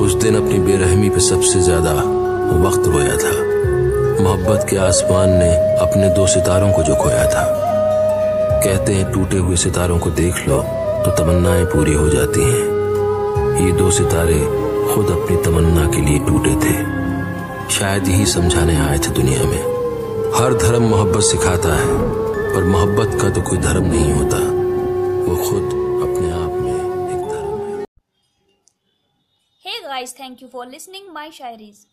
उस दिन अपनी बेरहमी पे सबसे ज़्यादा वक्त रोया था। मोहब्बत के आसमान ने अपने दो सितारों को जो खोया था। कहते हैं, टूटे हुए सितारों को देख लो तो तमन्नाएँ पूरी हो जाती हैं। ये दो सितारे खुद अपनी तमन्ना के लिए टूटे थे। शायद यही समझाने आए थे दुनिया में। हर धर्म मोहब्बत सिखाता है, पर मोहब्बत का तो कोई धर्म नहीं होता। वो खुद Guys, thank you for listening my shairis.